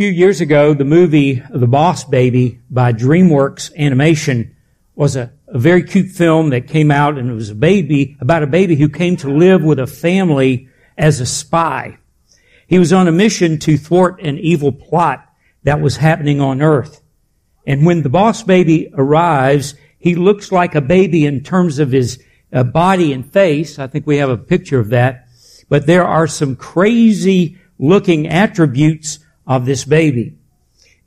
few years ago, the movie The Boss Baby by DreamWorks Animation was a, a, very cute film that came out and it was a baby, about a baby who came to live with a family as a spy. He was on a mission to thwart an evil plot that was happening on earth. And when the boss baby arrives, he looks like a baby in terms of his uh, body and face. I think we have a picture of that. But there are some crazy looking attributes of this baby.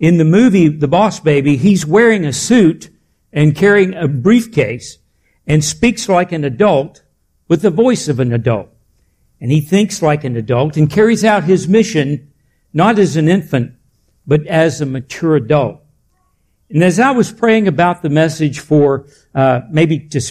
In the movie, The Boss Baby, he's wearing a suit and carrying a briefcase and speaks like an adult with the voice of an adult. And he thinks like an adult and carries out his mission not as an infant, but as a mature adult. And as I was praying about the message for uh, maybe to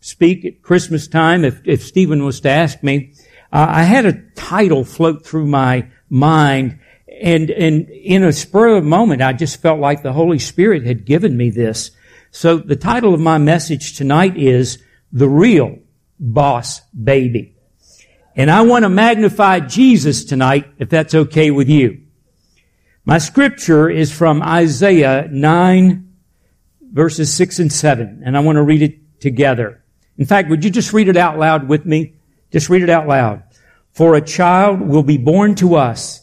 speak at Christmas time, if, if Stephen was to ask me, uh, I had a title float through my mind and, and in a spur of a moment, I just felt like the Holy Spirit had given me this. So the title of my message tonight is The Real Boss Baby. And I want to magnify Jesus tonight, if that's okay with you. My scripture is from Isaiah 9 verses 6 and 7, and I want to read it together. In fact, would you just read it out loud with me? Just read it out loud. For a child will be born to us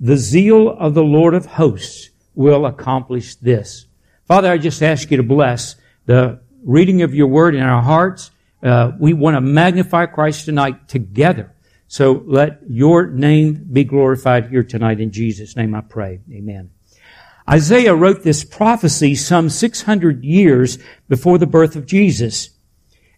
The zeal of the Lord of hosts will accomplish this. Father, I just ask you to bless the reading of your word in our hearts. Uh, we want to magnify Christ tonight together. So let your name be glorified here tonight. In Jesus' name I pray. Amen. Isaiah wrote this prophecy some 600 years before the birth of Jesus.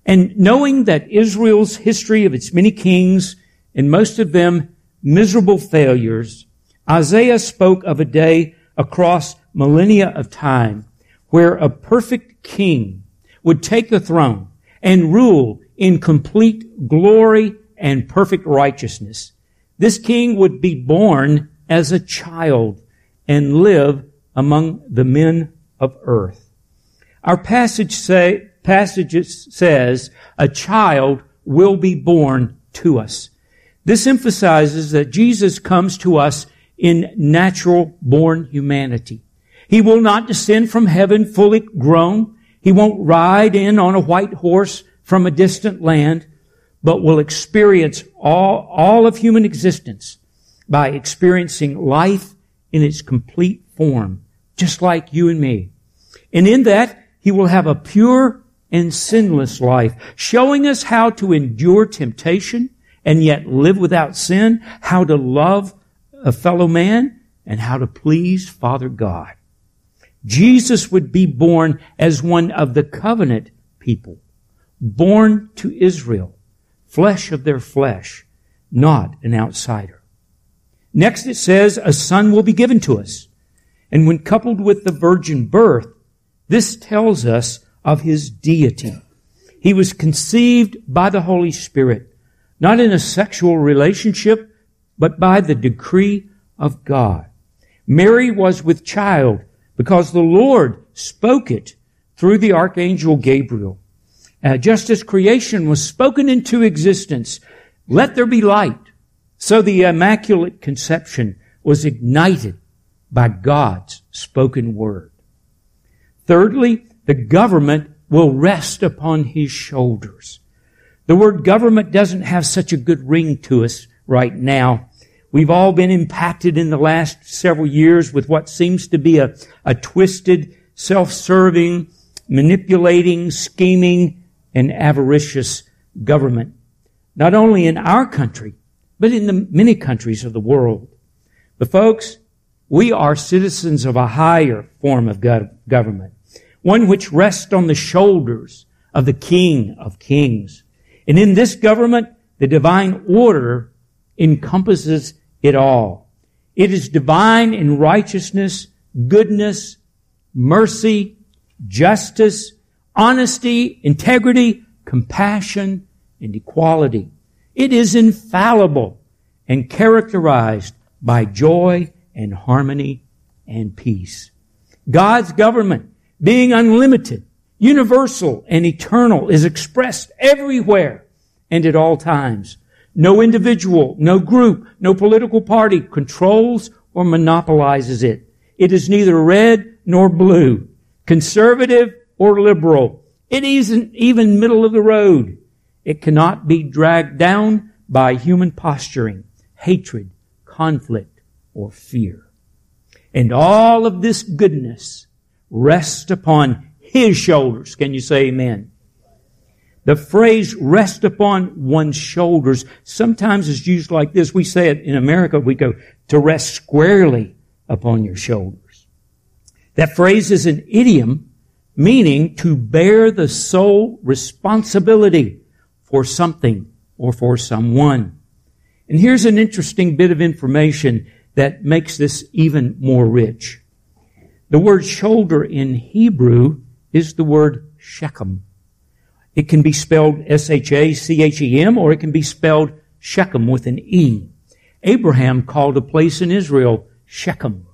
And knowing that Israel's history of its many kings and most of them miserable failures Isaiah spoke of a day across millennia of time where a perfect king would take the throne and rule in complete glory and perfect righteousness. This king would be born as a child and live among the men of earth. Our passage say, passage says a child will be born to us. This emphasizes that Jesus comes to us in natural born humanity. He will not descend from heaven fully grown. He won't ride in on a white horse from a distant land, but will experience all, all of human existence by experiencing life in its complete form, just like you and me. And in that, he will have a pure and sinless life, showing us how to endure temptation and yet live without sin, how to love a fellow man and how to please Father God. Jesus would be born as one of the covenant people, born to Israel, flesh of their flesh, not an outsider. Next it says, a son will be given to us. And when coupled with the virgin birth, this tells us of his deity. He was conceived by the Holy Spirit, not in a sexual relationship, but by the decree of God. Mary was with child because the Lord spoke it through the archangel Gabriel. Uh, just as creation was spoken into existence, let there be light. So the immaculate conception was ignited by God's spoken word. Thirdly, the government will rest upon his shoulders. The word government doesn't have such a good ring to us right now. We've all been impacted in the last several years with what seems to be a, a twisted, self-serving, manipulating, scheming, and avaricious government. Not only in our country, but in the many countries of the world. But folks, we are citizens of a higher form of government, one which rests on the shoulders of the King of Kings. And in this government, the divine order encompasses it all. It is divine in righteousness, goodness, mercy, justice, honesty, integrity, compassion, and equality. It is infallible and characterized by joy and harmony and peace. God's government, being unlimited, universal, and eternal, is expressed everywhere and at all times. No individual, no group, no political party controls or monopolizes it. It is neither red nor blue, conservative or liberal. It isn't even middle of the road. It cannot be dragged down by human posturing, hatred, conflict, or fear. And all of this goodness rests upon His shoulders. Can you say amen? The phrase rest upon one's shoulders sometimes is used like this. We say it in America, we go to rest squarely upon your shoulders. That phrase is an idiom meaning to bear the sole responsibility for something or for someone. And here's an interesting bit of information that makes this even more rich. The word shoulder in Hebrew is the word Shechem. It can be spelled S-H-A-C-H-E-M or it can be spelled Shechem with an E. Abraham called a place in Israel Shechem.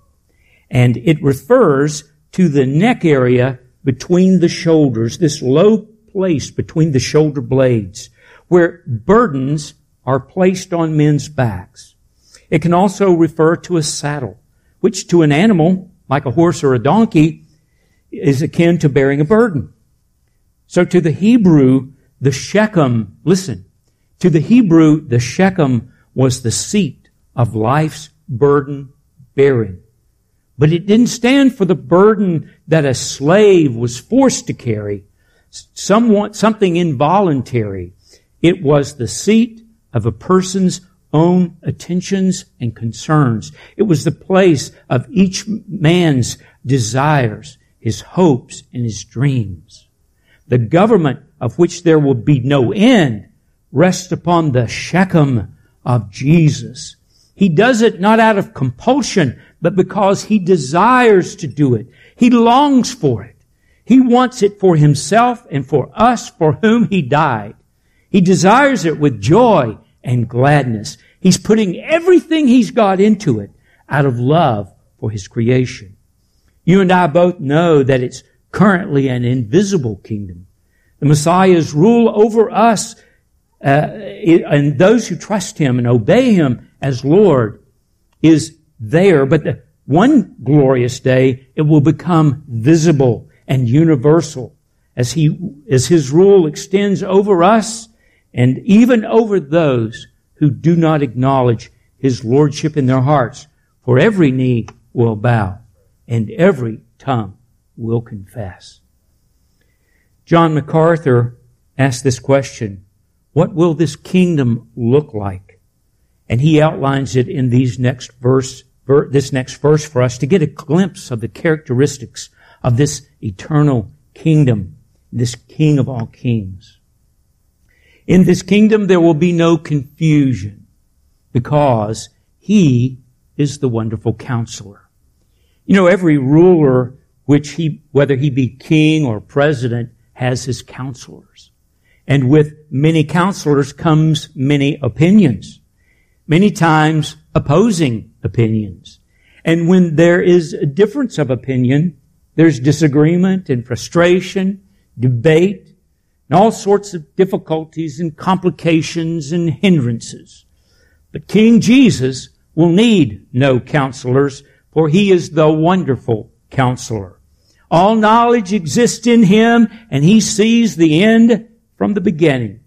And it refers to the neck area between the shoulders, this low place between the shoulder blades, where burdens are placed on men's backs. It can also refer to a saddle, which to an animal, like a horse or a donkey, is akin to bearing a burden. So to the Hebrew, the Shechem, listen, to the Hebrew, the Shechem was the seat of life's burden bearing. But it didn't stand for the burden that a slave was forced to carry, somewhat, something involuntary. It was the seat of a person's own attentions and concerns. It was the place of each man's desires, his hopes, and his dreams. The government of which there will be no end rests upon the Shechem of Jesus. He does it not out of compulsion, but because he desires to do it. He longs for it. He wants it for himself and for us for whom he died. He desires it with joy and gladness. He's putting everything he's got into it out of love for his creation. You and I both know that it's currently an invisible kingdom. The Messiah's rule over us uh, and those who trust him and obey him as Lord is there, but the, one glorious day it will become visible and universal as he, as his rule extends over us and even over those who do not acknowledge his lordship in their hearts. For every knee will bow and every tongue will confess. John MacArthur asked this question, what will this kingdom look like? And he outlines it in these next verse, ver, this next verse for us to get a glimpse of the characteristics of this eternal kingdom, this king of all kings. In this kingdom there will be no confusion because he is the wonderful counselor. You know, every ruler, which he, whether he be king or president, has his counselors. And with many counselors comes many opinions. Many times opposing opinions. And when there is a difference of opinion, there's disagreement and frustration, debate, and all sorts of difficulties and complications and hindrances. But King Jesus will need no counselors, for he is the wonderful counselor. All knowledge exists in him, and he sees the end from the beginning.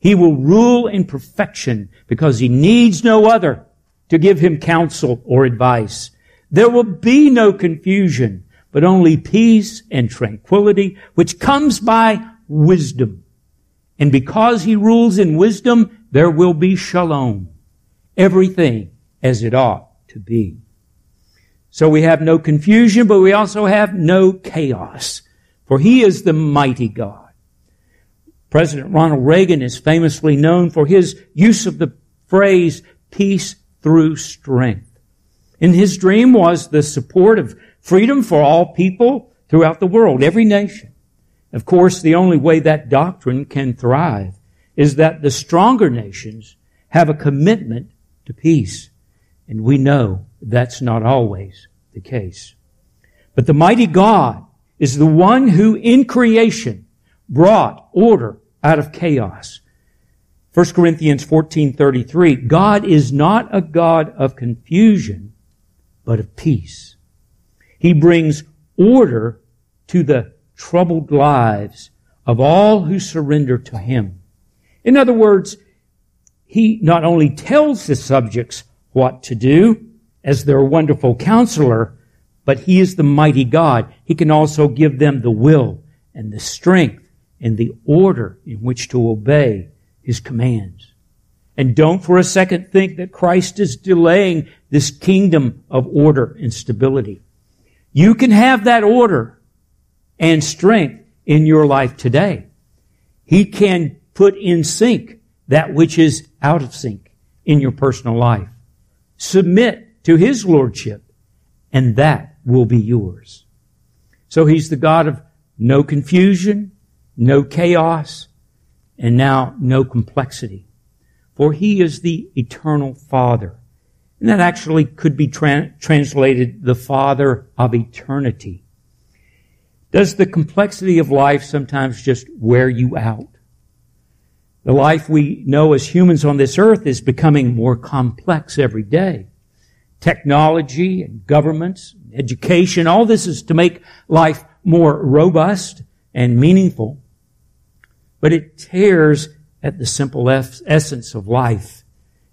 He will rule in perfection because he needs no other to give him counsel or advice. There will be no confusion, but only peace and tranquility, which comes by wisdom. And because he rules in wisdom, there will be shalom. Everything as it ought to be. So we have no confusion, but we also have no chaos. For he is the mighty God. President Ronald Reagan is famously known for his use of the phrase peace through strength. And his dream was the support of Freedom for all people throughout the world, every nation. Of course, the only way that doctrine can thrive is that the stronger nations have a commitment to peace. And we know that's not always the case. But the mighty God is the one who in creation brought order out of chaos. 1 Corinthians 14:33 God is not a God of confusion but of peace. He brings order to the troubled lives of all who surrender to him. In other words, he not only tells the subjects what to do as their wonderful counselor, but he is the mighty God. He can also give them the will and the strength and the order in which to obey his commands. And don't for a second think that Christ is delaying this kingdom of order and stability. You can have that order and strength in your life today. He can put in sync that which is out of sync in your personal life. Submit to His Lordship and that will be yours. So He's the God of no confusion, no chaos, and now no complexity. For He is the eternal Father. And that actually could be tra- translated the Father of eternity. Does the complexity of life sometimes just wear you out? The life we know as humans on this earth is becoming more complex every day. Technology and governments, education, all this is to make life more robust and meaningful. But it tears at the simple essence of life.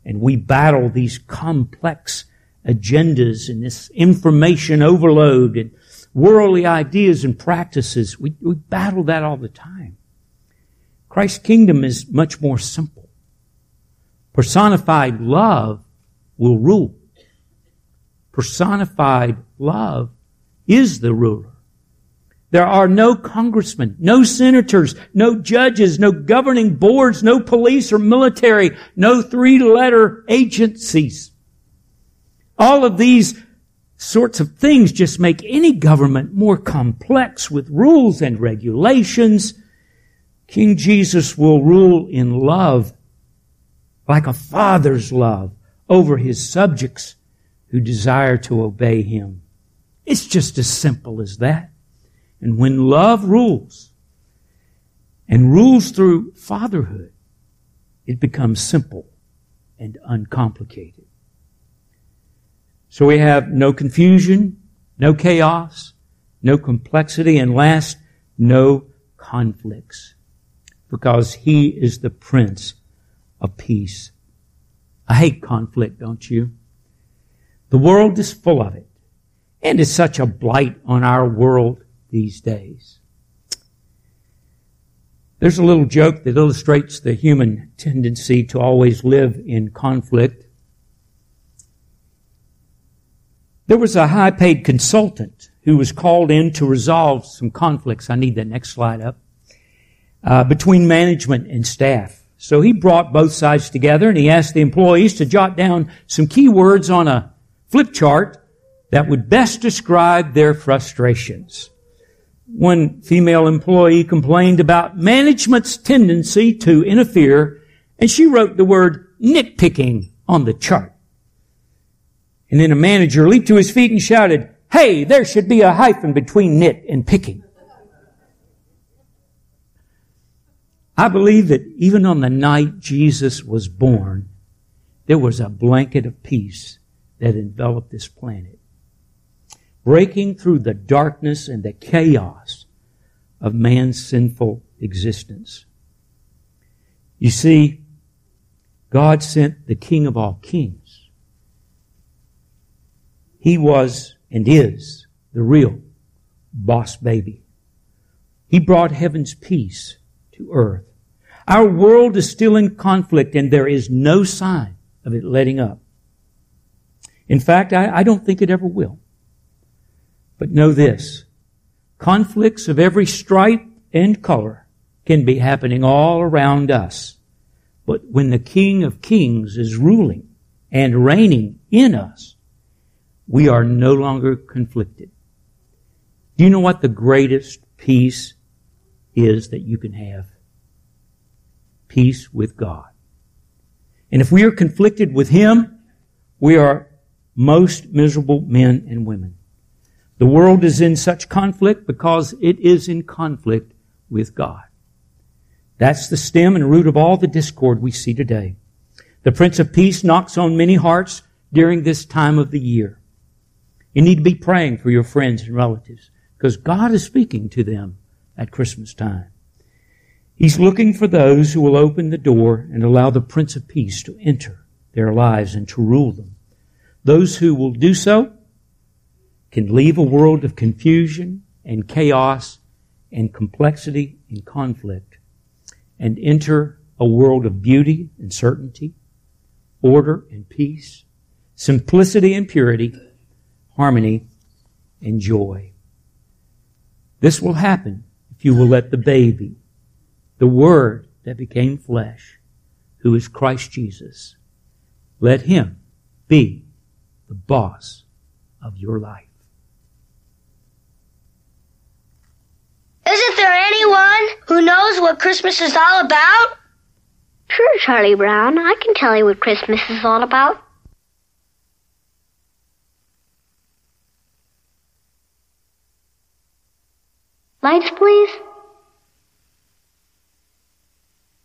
And we battle these complex agendas and this information overload and worldly ideas and practices. We, we battle that all the time. Christ's kingdom is much more simple. Personified love will rule. Personified love is the ruler. There are no congressmen, no senators, no judges, no governing boards, no police or military, no three-letter agencies. All of these sorts of things just make any government more complex with rules and regulations. King Jesus will rule in love, like a father's love, over his subjects who desire to obey him. It's just as simple as that. And when love rules, and rules through fatherhood, it becomes simple and uncomplicated. So we have no confusion, no chaos, no complexity, and last, no conflicts. Because he is the Prince of Peace. I hate conflict, don't you? The world is full of it. And it's such a blight on our world these days. There's a little joke that illustrates the human tendency to always live in conflict. There was a high paid consultant who was called in to resolve some conflicts. I need that next slide up. Uh, between management and staff. So he brought both sides together and he asked the employees to jot down some key words on a flip chart that would best describe their frustrations. One female employee complained about management's tendency to interfere and she wrote the word nitpicking on the chart. And then a manager leaped to his feet and shouted, Hey, there should be a hyphen between nit and picking. I believe that even on the night Jesus was born, there was a blanket of peace that enveloped this planet. Breaking through the darkness and the chaos of man's sinful existence. You see, God sent the King of all kings he was and is the real boss baby. He brought heaven's peace to earth. Our world is still in conflict and there is no sign of it letting up. In fact, I, I don't think it ever will. But know this. Conflicts of every stripe and color can be happening all around us. But when the King of Kings is ruling and reigning in us, we are no longer conflicted. Do you know what the greatest peace is that you can have? Peace with God. And if we are conflicted with Him, we are most miserable men and women. The world is in such conflict because it is in conflict with God. That's the stem and root of all the discord we see today. The Prince of Peace knocks on many hearts during this time of the year. You need to be praying for your friends and relatives because God is speaking to them at Christmas time. He's looking for those who will open the door and allow the Prince of Peace to enter their lives and to rule them. Those who will do so can leave a world of confusion and chaos and complexity and conflict and enter a world of beauty and certainty, order and peace, simplicity and purity, harmony and joy. This will happen if you will let the baby, the Word that became flesh, who is Christ Jesus, let Him be the boss of your life. Isn't there anyone who knows what Christmas is all about? Sure, Charlie Brown. I can tell you what Christmas is all about. Lights, please.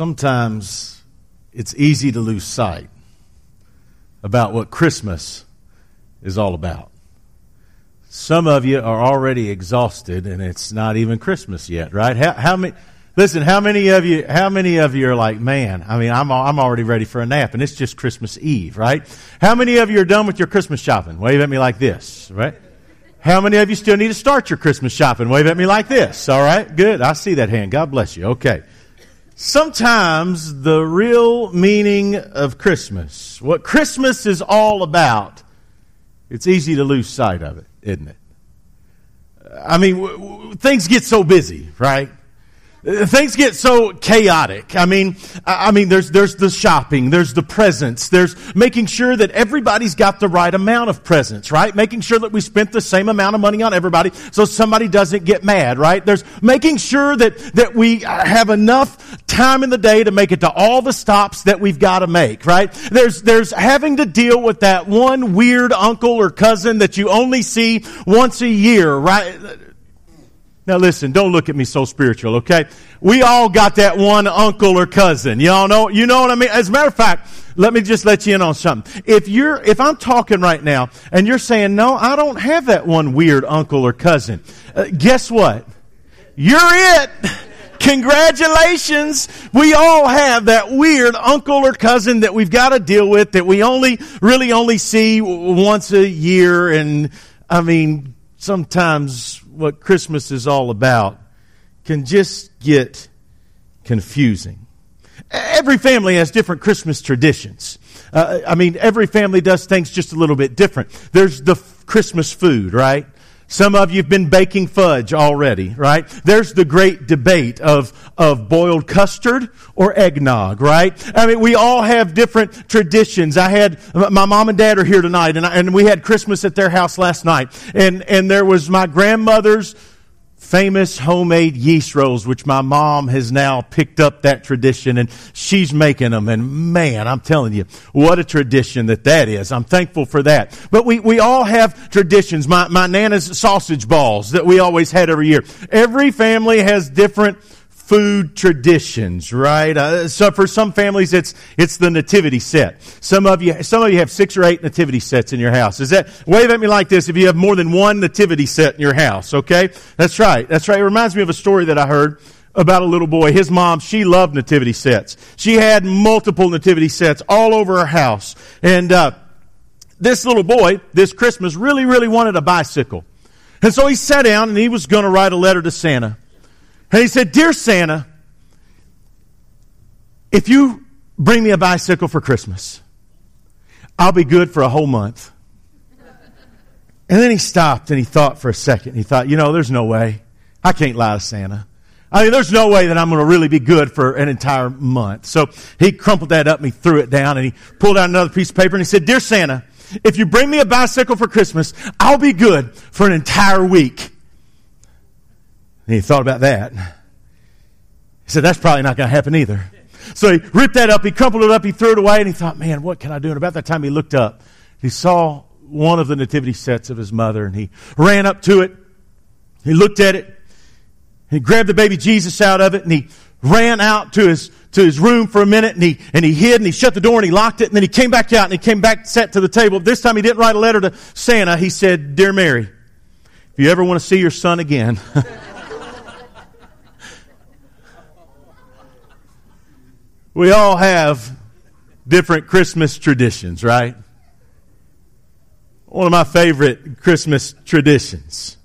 Sometimes it's easy to lose sight about what Christmas is all about. Some of you are already exhausted and it's not even Christmas yet, right? How, how many, listen, how many of you, how many of you are like, man, I mean, I'm, I'm already ready for a nap and it's just Christmas Eve, right? How many of you are done with your Christmas shopping? Wave at me like this, right? How many of you still need to start your Christmas shopping? Wave at me like this. All right. Good. I see that hand. God bless you. Okay. Sometimes the real meaning of Christmas, what Christmas is all about, it's easy to lose sight of it, isn't it? I mean, w- w- things get so busy, right? Uh, things get so chaotic. I mean, I mean, there's, there's the shopping, there's the presents, there's making sure that everybody's got the right amount of presents, right? Making sure that we spent the same amount of money on everybody so somebody doesn't get mad, right? There's making sure that, that we uh, have enough time in the day to make it to all the stops that we've got to make, right? There's, there's having to deal with that one weird uncle or cousin that you only see once a year, right? Now listen, don't look at me so spiritual, okay? We all got that one uncle or cousin. Y'all know, you know what I mean? As a matter of fact, let me just let you in on something. If you're, if I'm talking right now and you're saying, no, I don't have that one weird uncle or cousin, uh, guess what? You're it. Congratulations. We all have that weird uncle or cousin that we've got to deal with that we only, really only see once a year. And I mean, sometimes what Christmas is all about can just get confusing. Every family has different Christmas traditions. Uh, I mean, every family does things just a little bit different. There's the Christmas food, right? Some of you have been baking fudge already, right? There's the great debate of, of boiled custard or eggnog, right? I mean, we all have different traditions. I had, my mom and dad are here tonight and, I, and we had Christmas at their house last night. And, and there was my grandmother's famous homemade yeast rolls, which my mom has now picked up that tradition and she's making them. And man, I'm telling you, what a tradition that that is. I'm thankful for that. But we, we all have traditions. My, my Nana's sausage balls that we always had every year. Every family has different food traditions, right? Uh, so for some families, it's it's the nativity set. Some of you, some of you have six or eight nativity sets in your house. Is that wave at me like this? If you have more than one nativity set in your house, okay? That's right. That's right. It reminds me of a story that I heard about a little boy. His mom, she loved nativity sets. She had multiple nativity sets all over her house, and uh, this little boy, this Christmas, really, really wanted a bicycle. And so he sat down and he was going to write a letter to Santa. And he said, Dear Santa, if you bring me a bicycle for Christmas, I'll be good for a whole month. And then he stopped and he thought for a second. He thought, you know, there's no way. I can't lie to Santa. I mean, there's no way that I'm going to really be good for an entire month. So he crumpled that up and he threw it down and he pulled out another piece of paper and he said, Dear Santa, if you bring me a bicycle for Christmas, I'll be good for an entire week. And he thought about that. He said, That's probably not going to happen either. So he ripped that up, he crumpled it up, he threw it away, and he thought, Man, what can I do? And about that time he looked up. He saw one of the nativity sets of his mother, and he ran up to it. He looked at it. He grabbed the baby Jesus out of it, and he ran out to his to his room for a minute and he, and he hid and he shut the door and he locked it and then he came back out and he came back sat to the table. This time he didn't write a letter to Santa. He said, Dear Mary, if you ever want to see your son again, We all have different Christmas traditions, right? One of my favorite Christmas traditions.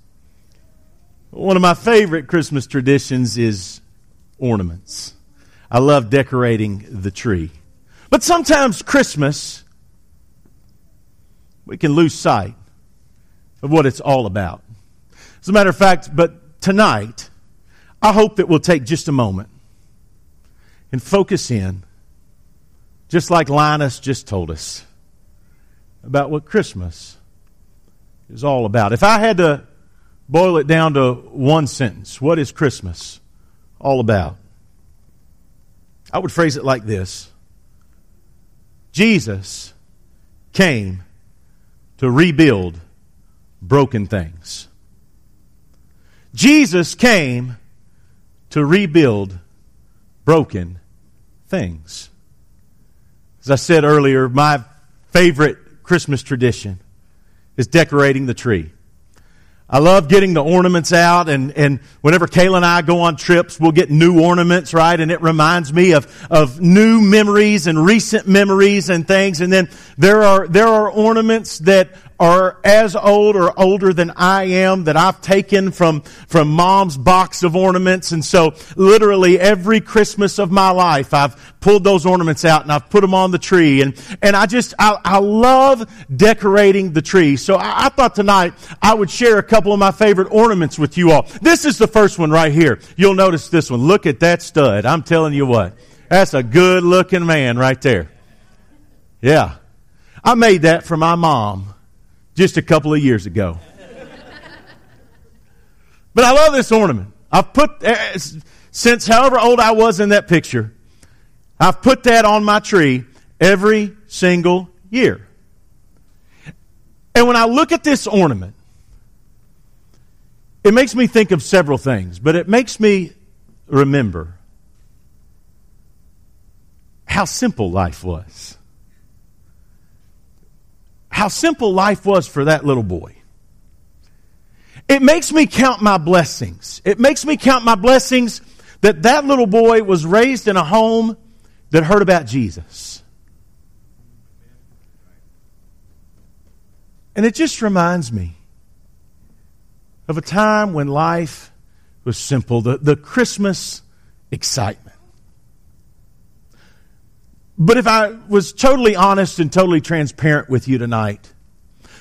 One of my favorite Christmas traditions is ornaments. I love decorating the tree. But sometimes Christmas, we can lose sight of what it's all about. As a matter of fact, but tonight, I hope that we'll take just a moment and focus in, just like Linus just told us, about what Christmas is all about. If I had to boil it down to one sentence, what is Christmas all about? I would phrase it like this Jesus came to rebuild broken things. Jesus came to rebuild broken things. As I said earlier, my favorite Christmas tradition is decorating the tree. I love getting the ornaments out and, and whenever Kayla and I go on trips, we'll get new ornaments, right? And it reminds me of, of new memories and recent memories and things. And then there are, there are ornaments that are as old or older than I am that I've taken from, from mom's box of ornaments. And so literally every Christmas of my life, I've pulled those ornaments out and I've put them on the tree. And, and I just, I, I love decorating the tree. So I, I thought tonight I would share a couple of my favorite ornaments with you all. This is the first one right here. You'll notice this one. Look at that stud. I'm telling you what. That's a good looking man right there. Yeah. I made that for my mom just a couple of years ago. but I love this ornament. I've put, uh, since however old I was in that picture, I've put that on my tree every single year. And when I look at this ornament, it makes me think of several things, but it makes me remember how simple life was how simple life was for that little boy. It makes me count my blessings. It makes me count my blessings that that little boy was raised in a home that heard about Jesus. And it just reminds me of a time when life was simple, the, the Christmas excitement. But if I was totally honest and totally transparent with you tonight,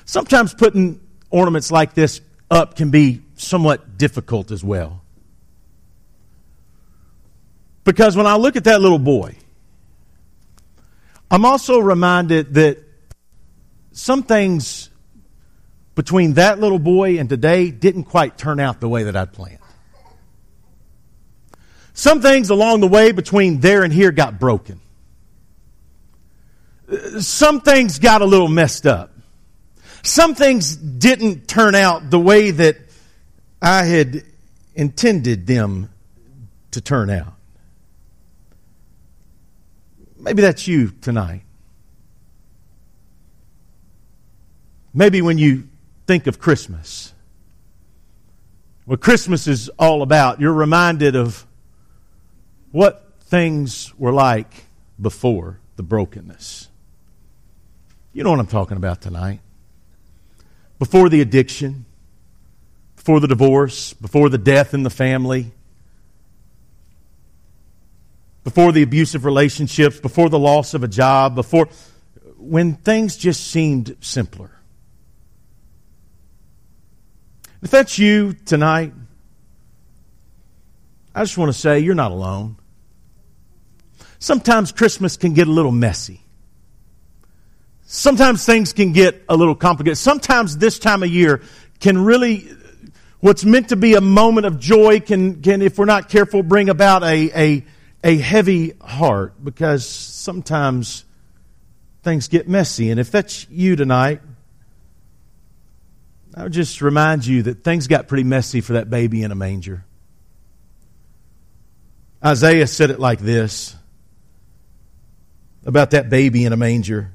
sometimes putting ornaments like this up can be somewhat difficult as well. Because when I look at that little boy, I'm also reminded that some things between that little boy and today didn't quite turn out the way that I'd planned. Some things along the way between there and here got broken. Some things got a little messed up. Some things didn't turn out the way that I had intended them to turn out. Maybe that's you tonight. Maybe when you think of Christmas, what Christmas is all about, you're reminded of what things were like before the brokenness. You know what I'm talking about tonight. Before the addiction, before the divorce, before the death in the family, before the abusive relationships, before the loss of a job, before when things just seemed simpler. If that's you tonight, I just want to say you're not alone. Sometimes Christmas can get a little messy. Sometimes things can get a little complicated. Sometimes this time of year can really, what's meant to be a moment of joy can, can if we're not careful, bring about a, a, a heavy heart because sometimes things get messy. And if that's you tonight, I would just remind you that things got pretty messy for that baby in a manger. Isaiah said it like this about that baby in a manger.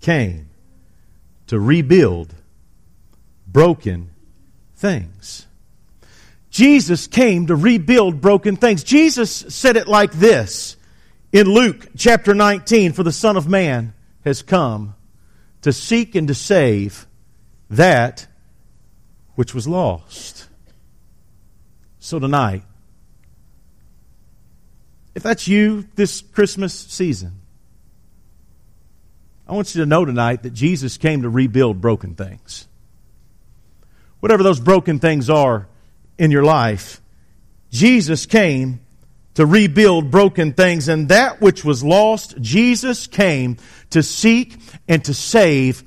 came to rebuild broken things. Jesus came to rebuild broken things. Jesus said it like this in Luke chapter 19 For the Son of Man has come to seek and to save that which was lost. So tonight, if that's you this Christmas season, I want you to know tonight that Jesus came to rebuild broken things. Whatever those broken things are in your life, Jesus came to rebuild broken things, and that which was lost, Jesus came to seek and to save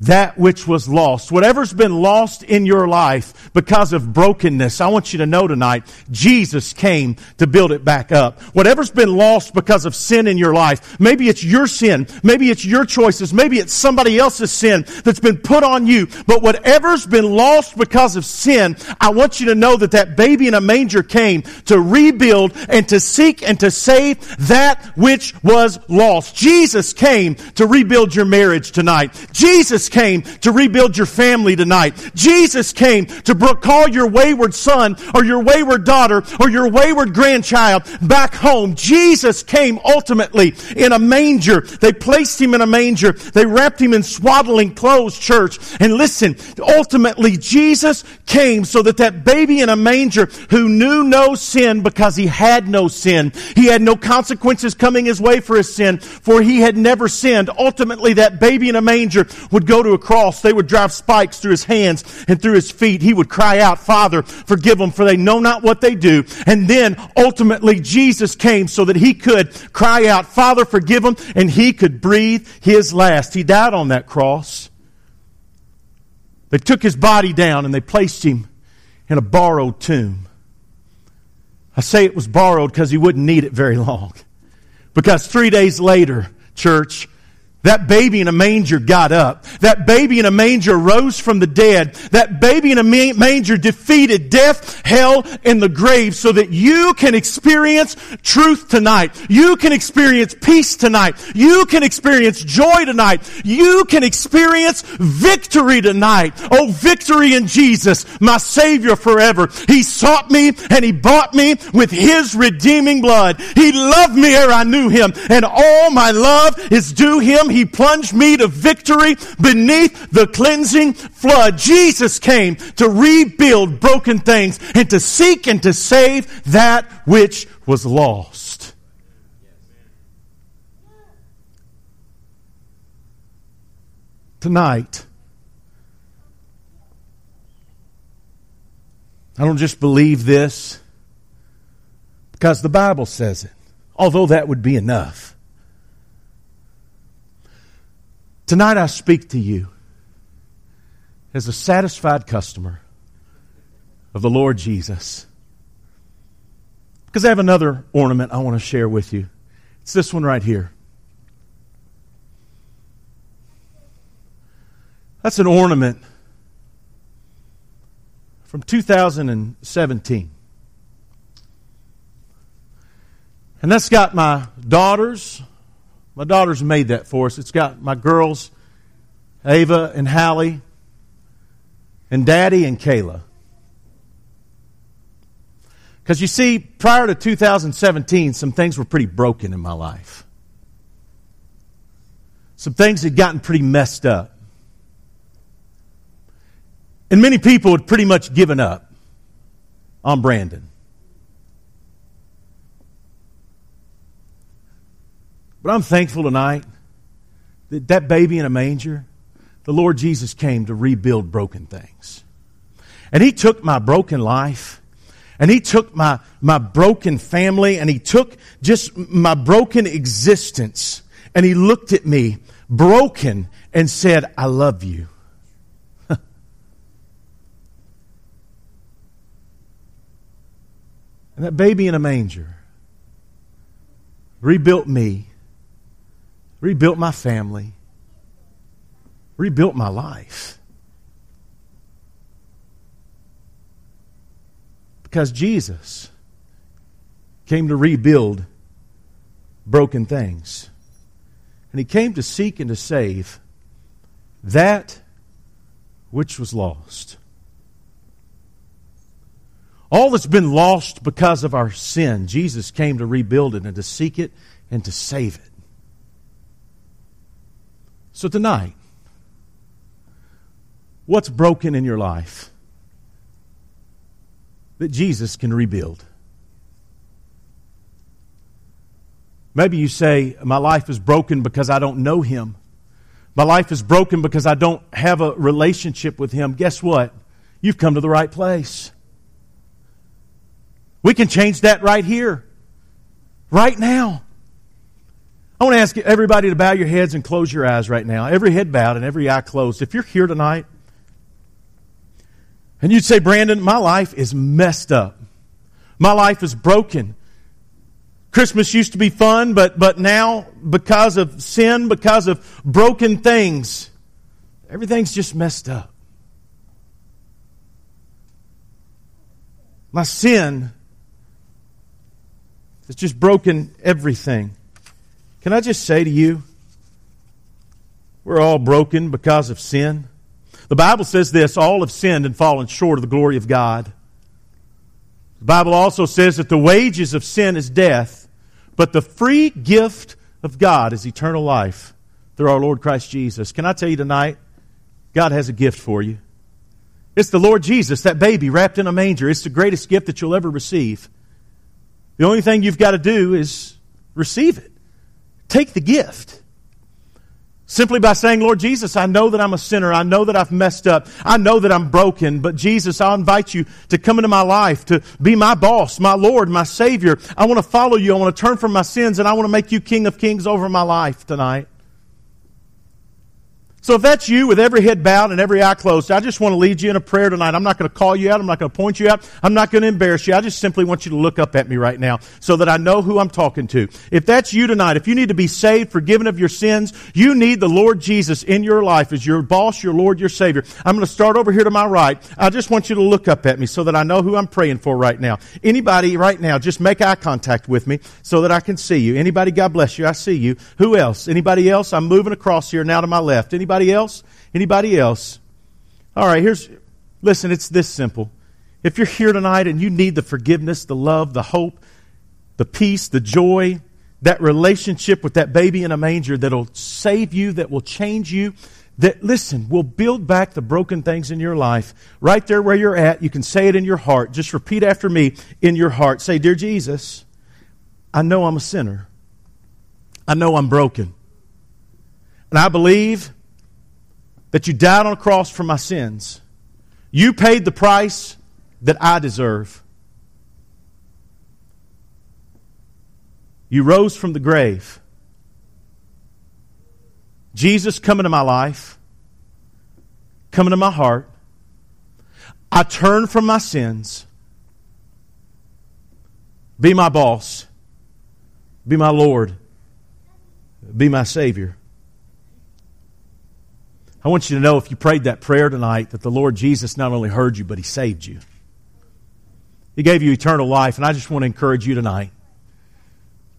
that which was lost. Whatever's been lost in your life because of brokenness, I want you to know tonight, Jesus came to build it back up. Whatever's been lost because of sin in your life, maybe it's your sin, maybe it's your choices, maybe it's somebody else's sin that's been put on you, but whatever's been lost because of sin, I want you to know that that baby in a manger came to rebuild and to seek and to save that which was lost. Jesus came to rebuild your marriage tonight. Jesus Came to rebuild your family tonight. Jesus came to call your wayward son or your wayward daughter or your wayward grandchild back home. Jesus came ultimately in a manger. They placed him in a manger. They wrapped him in swaddling clothes, church. And listen, ultimately Jesus came so that that baby in a manger who knew no sin because he had no sin, he had no consequences coming his way for his sin, for he had never sinned. Ultimately, that baby in a manger would go go to a cross, they would drive spikes through his hands and through his feet. He would cry out, Father, forgive them for they know not what they do. And then ultimately Jesus came so that he could cry out, Father, forgive them, and he could breathe his last. He died on that cross. They took his body down and they placed him in a borrowed tomb. I say it was borrowed because he wouldn't need it very long. Because three days later, church, that baby in a manger got up. That baby in a manger rose from the dead. That baby in a manger defeated death, hell, and the grave so that you can experience truth tonight. You can experience peace tonight. You can experience joy tonight. You can experience victory tonight. Oh, victory in Jesus, my Savior forever. He sought me and He bought me with His redeeming blood. He loved me ere I knew Him and all my love is due Him He plunged me to victory beneath the cleansing flood. Jesus came to rebuild broken things and to seek and to save that which was lost. Tonight, I don't just believe this because the Bible says it, although that would be enough. Tonight I speak to you as a satisfied customer of the Lord Jesus. Because I have another ornament I want to share with you. It's this one right here. That's an ornament from 2017. And that's got my daughters. My daughters made that for us. It's got my girls, Ava and Hallie, and Daddy and Kayla. Because you see, prior to 2017, some things were pretty broken in my life. Some things had gotten pretty messed up. And many people had pretty much given up on Brandon. But I'm thankful tonight that that baby in a manger, the Lord Jesus came to rebuild broken things. And He took my broken life, and He took my, my broken family, and He took just my broken existence, and He looked at me broken and said, I love you. And that baby in a manger rebuilt me, rebuilt my family, rebuilt my life. Because Jesus came to rebuild broken things. And he came to seek and to save that which was lost. All that's been lost because of our sin, Jesus came to rebuild it and to seek it and to save it. So tonight, what's broken in your life that Jesus can rebuild? Maybe you say, My life is broken because I don't know Him. My life is broken because I don't have a relationship with Him. Guess what? You've come to the right place. We can change that right here, right now. I want to ask everybody to bow your heads and close your eyes right now. Every head bowed and every eye closed. If you're here tonight and you'd say, Brandon, my life is messed up. My life is broken. Christmas used to be fun, but, but now, because of sin, because of broken things, everything's just messed up. My sin has just broken everything. Can I just say to you, we're all broken because of sin. The Bible says this all have sinned and fallen short of the glory of God. The Bible also says that the wages of sin is death, but the free gift of God is eternal life through our Lord Christ Jesus. Can I tell you tonight, God has a gift for you. It's the Lord Jesus, that baby wrapped in a manger. It's the greatest gift that you'll ever receive. The only thing you've got to do is receive it. Take the gift. Simply by saying, Lord Jesus, I know that I'm a sinner. I know that I've messed up. I know that I'm broken. But Jesus, I'll invite you to come into my life, to be my boss, my Lord, my Savior. I want to follow you. I want to turn from my sins and I want to make you King of Kings over my life tonight. So if that's you with every head bowed and every eye closed, I just want to lead you in a prayer tonight. I'm not going to call you out. I'm not going to point you out. I'm not going to embarrass you. I just simply want you to look up at me right now so that I know who I'm talking to. If that's you tonight, if you need to be saved, forgiven of your sins, you need the Lord Jesus in your life as your boss, your Lord, your Savior. I'm going to start over here to my right. I just want you to look up at me so that I know who I'm praying for right now. Anybody right now, just make eye contact with me so that I can see you. Anybody, God bless you. I see you. Who else? Anybody else? I'm moving across here now to my left. Anybody Anybody else? Anybody else? All right, here's listen, it's this simple. If you're here tonight and you need the forgiveness, the love, the hope, the peace, the joy, that relationship with that baby in a manger that'll save you, that will change you, that, listen, will build back the broken things in your life. Right there where you're at, you can say it in your heart. Just repeat after me in your heart. Say, Dear Jesus, I know I'm a sinner. I know I'm broken. And I believe that you died on a cross for my sins. You paid the price that I deserve. You rose from the grave. Jesus, come into my life, come into my heart. I turn from my sins. Be my boss. Be my Lord. Be my Savior. I want you to know if you prayed that prayer tonight that the Lord Jesus not only heard you, but He saved you. He gave you eternal life, and I just want to encourage you tonight.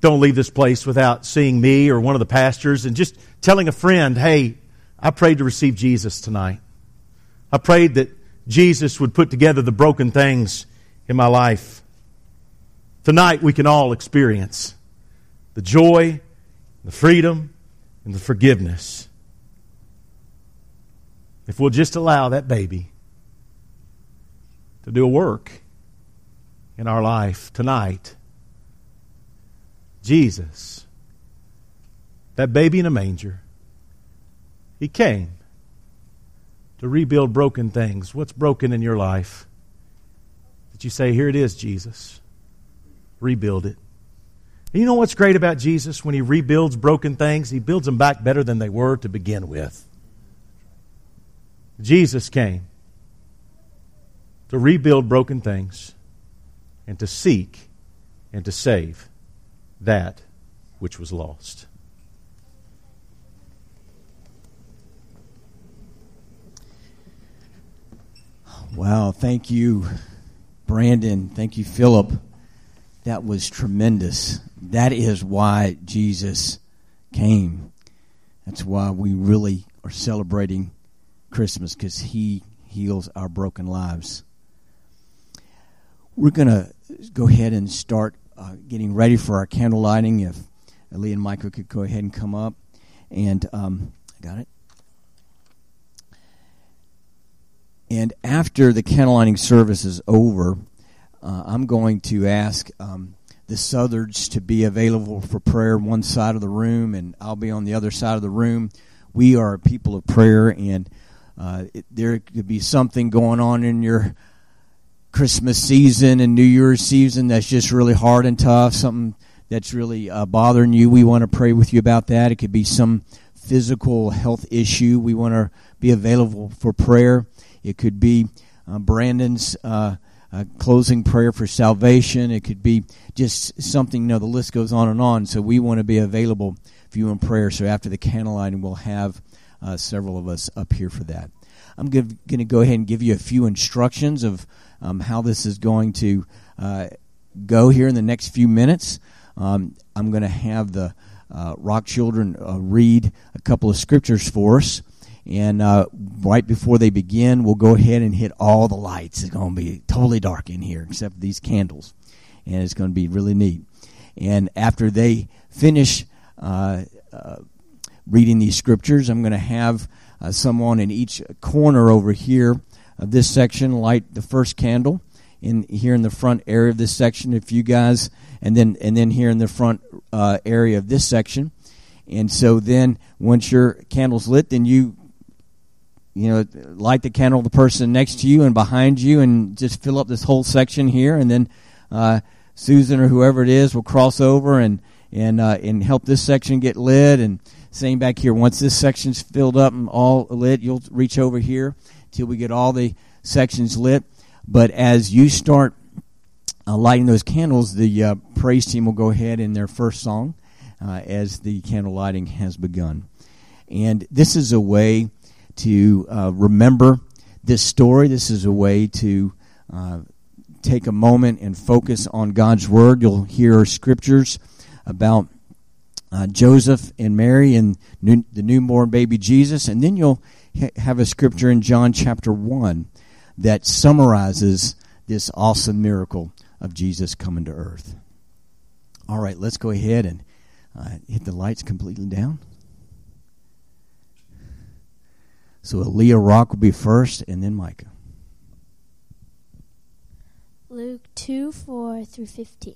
Don't leave this place without seeing me or one of the pastors and just telling a friend, hey, I prayed to receive Jesus tonight. I prayed that Jesus would put together the broken things in my life. Tonight we can all experience the joy, the freedom, and the forgiveness. If we'll just allow that baby to do a work in our life tonight, Jesus that baby in a manger, he came to rebuild broken things. What's broken in your life? That you say, Here it is, Jesus. Rebuild it. And you know what's great about Jesus? When he rebuilds broken things, he builds them back better than they were to begin with. Jesus came to rebuild broken things and to seek and to save that which was lost. Wow, thank you, Brandon. Thank you, Philip. That was tremendous. That is why Jesus came. That's why we really are celebrating Christmas because He heals our broken lives. We're going to go ahead and start uh, getting ready for our candle lighting. If Lee and Michael could go ahead and come up. And um, got it. And after the candle lighting service is over, uh, I'm going to ask um, the Southards to be available for prayer one side of the room, and I'll be on the other side of the room. We are people of prayer, and uh, it, there could be something going on in your Christmas season and New Year's season that's just really hard and tough, something that's really uh, bothering you. We want to pray with you about that. It could be some physical health issue. We want to be available for prayer. It could be uh, Brandon's uh, uh, closing prayer for salvation. It could be just something, you know, the list goes on and on. So we want to be available for you in prayer. So after the candlelighting, we'll have uh, several of us up here for that. I'm going to go ahead and give you a few instructions of um, how this is going to uh, go here in the next few minutes. Um, I'm going to have the uh, Rock Children read a couple of scriptures for us. And uh, right before they begin, we'll go ahead and hit all the lights. It's going to be totally dark in here, except these candles, and it's going to be really neat. And after they finish uh, uh, reading these scriptures, I'm going to have uh, someone in each corner over here of this section light the first candle in here in the front area of this section. If you guys, and then and then here in the front uh, area of this section. And so then, once your candle's lit, then you you know, light the candle of the person next to you and behind you and just fill up this whole section here. And then uh, Susan or whoever it is will cross over and, and, uh, and help this section get lit. And same back here. Once this section's filled up and all lit, you'll reach over here till we get all the sections lit. But as you start uh, lighting those candles, the uh, praise team will go ahead in their first song uh, as the candle lighting has begun. And this is a way to uh, remember this story. This is a way to uh, take a moment and focus on God's Word. You'll hear scriptures about uh, Joseph and Mary and new, the newborn baby Jesus, and then you'll ha- have a scripture in John chapter 1 that summarizes this awesome miracle of Jesus coming to earth. All right, let's go ahead and Uh, hit the lights completely down. So Leah Rock will be first, and then Micah. Luke 2 4 through 15.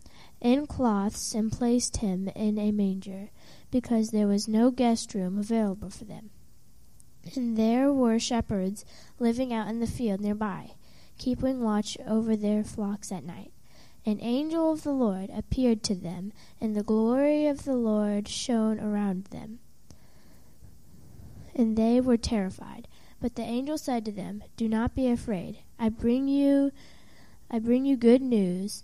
in cloths and placed him in a manger, because there was no guest room available for them. And there were shepherds living out in the field nearby, keeping watch over their flocks at night. An angel of the Lord appeared to them, and the glory of the Lord shone around them. And they were terrified. But the angel said to them, Do not be afraid. I bring you I bring you good news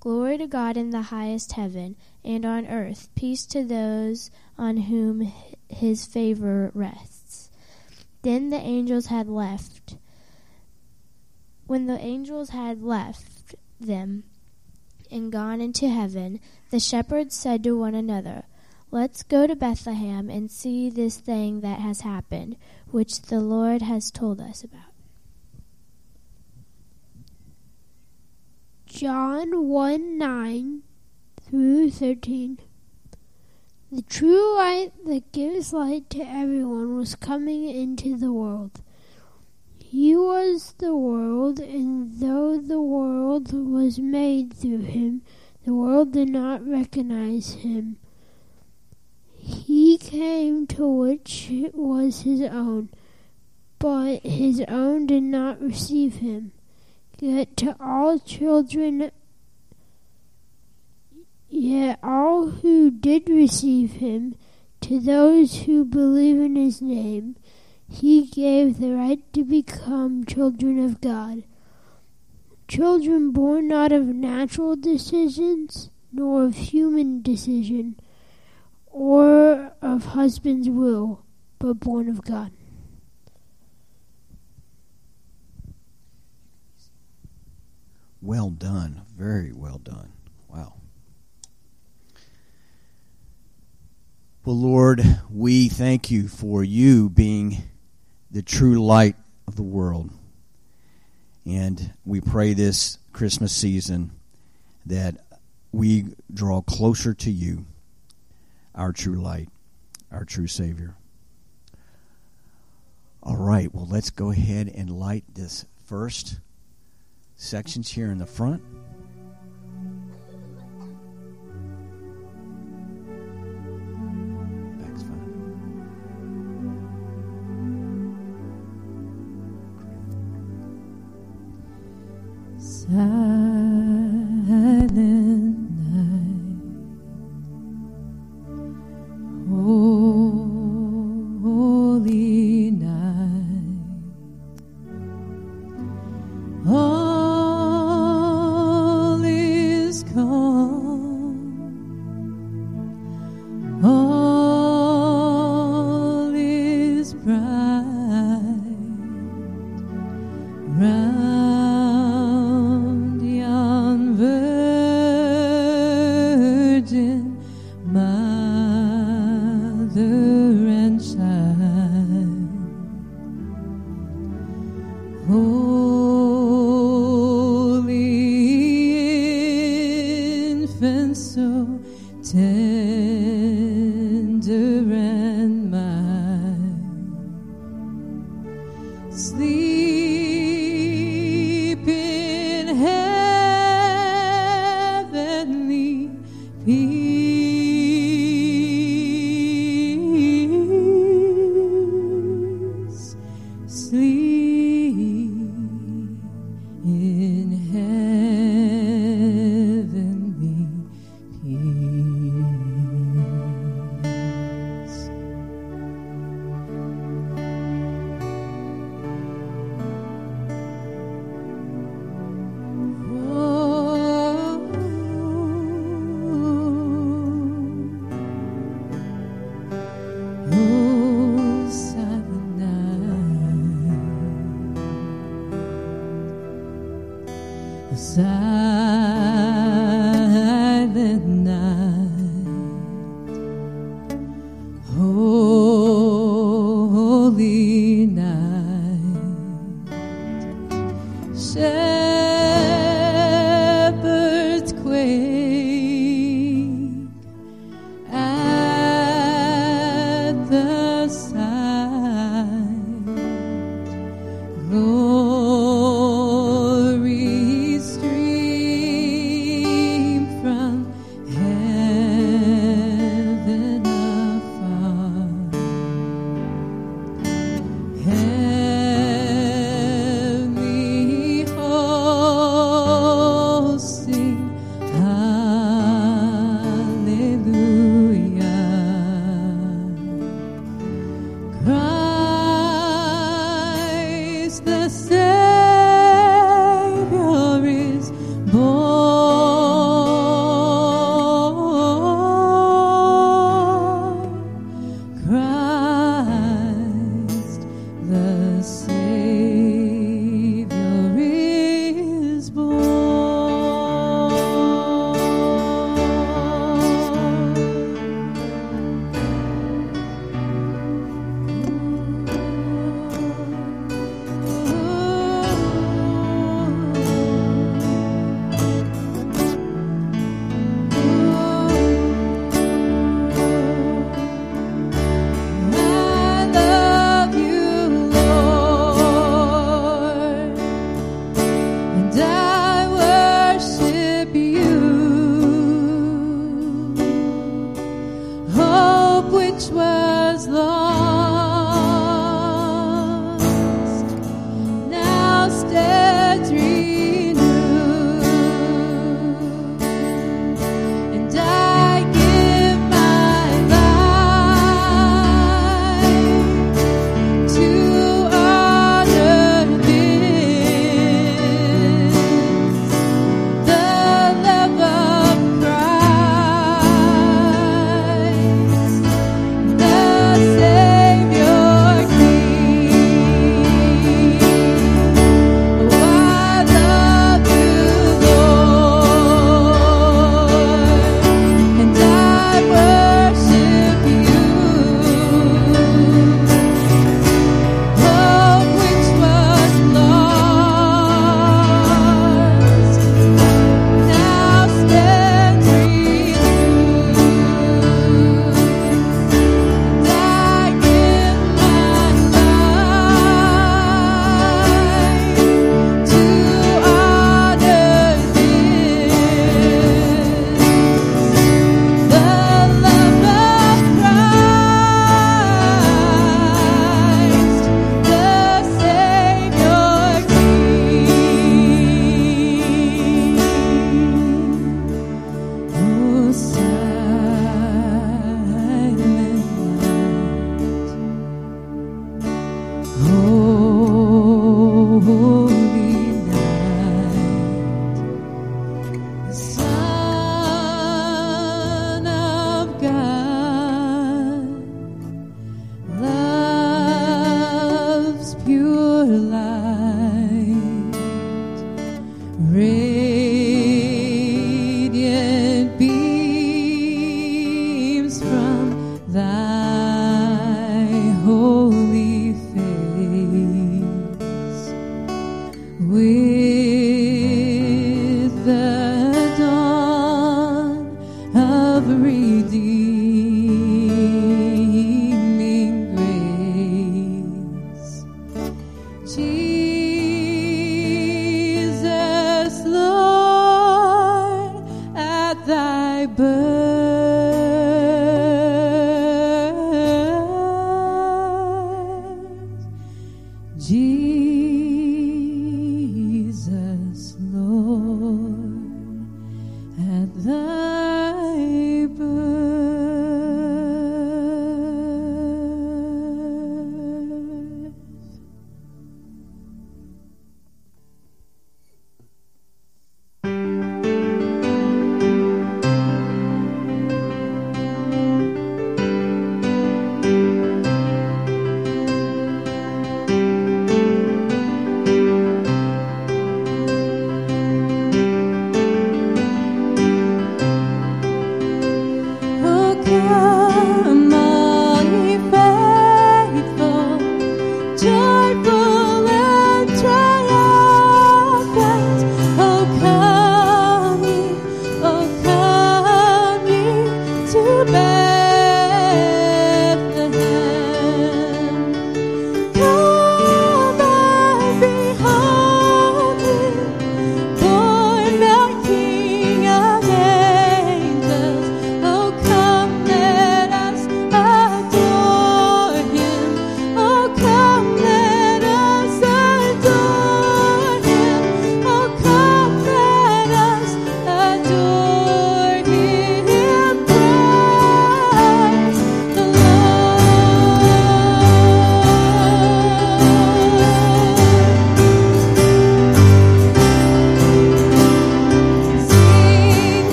Glory to God in the highest heaven, and on earth peace to those on whom his favor rests. Then the angels had left. When the angels had left them and gone into heaven, the shepherds said to one another, Let's go to Bethlehem and see this thing that has happened, which the Lord has told us about. John 1 9 through 13. The true light that gives light to everyone was coming into the world. He was the world, and though the world was made through him, the world did not recognize him. He came to which was his own, but his own did not receive him. Yet to all children, yet all who did receive him, to those who believe in his name, he gave the right to become children of God. Children born not of natural decisions, nor of human decision, or of husband's will, but born of God. Well done. Very well done. Wow. Well, Lord, we thank you for you being the true light of the world. And we pray this Christmas season that we draw closer to you, our true light, our true Savior. All right, well, let's go ahead and light this first sections here in the front.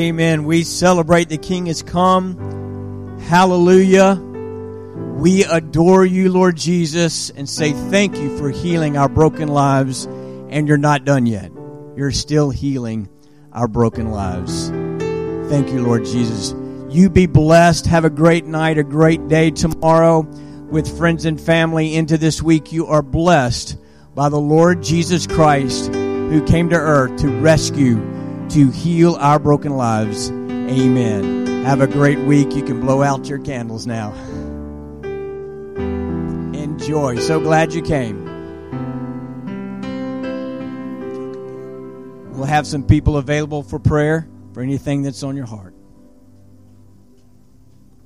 Amen. We celebrate the King has come. Hallelujah. We adore you, Lord Jesus, and say thank you for healing our broken lives. And you're not done yet. You're still healing our broken lives. Thank you, Lord Jesus. You be blessed. Have a great night, a great day tomorrow with friends and family into this week. You are blessed by the Lord Jesus Christ, who came to earth to rescue, to heal our broken lives. Amen. Have a great week. You can blow out your candles now. Enjoy. So glad you came. We'll have some people available for prayer for anything that's on your heart.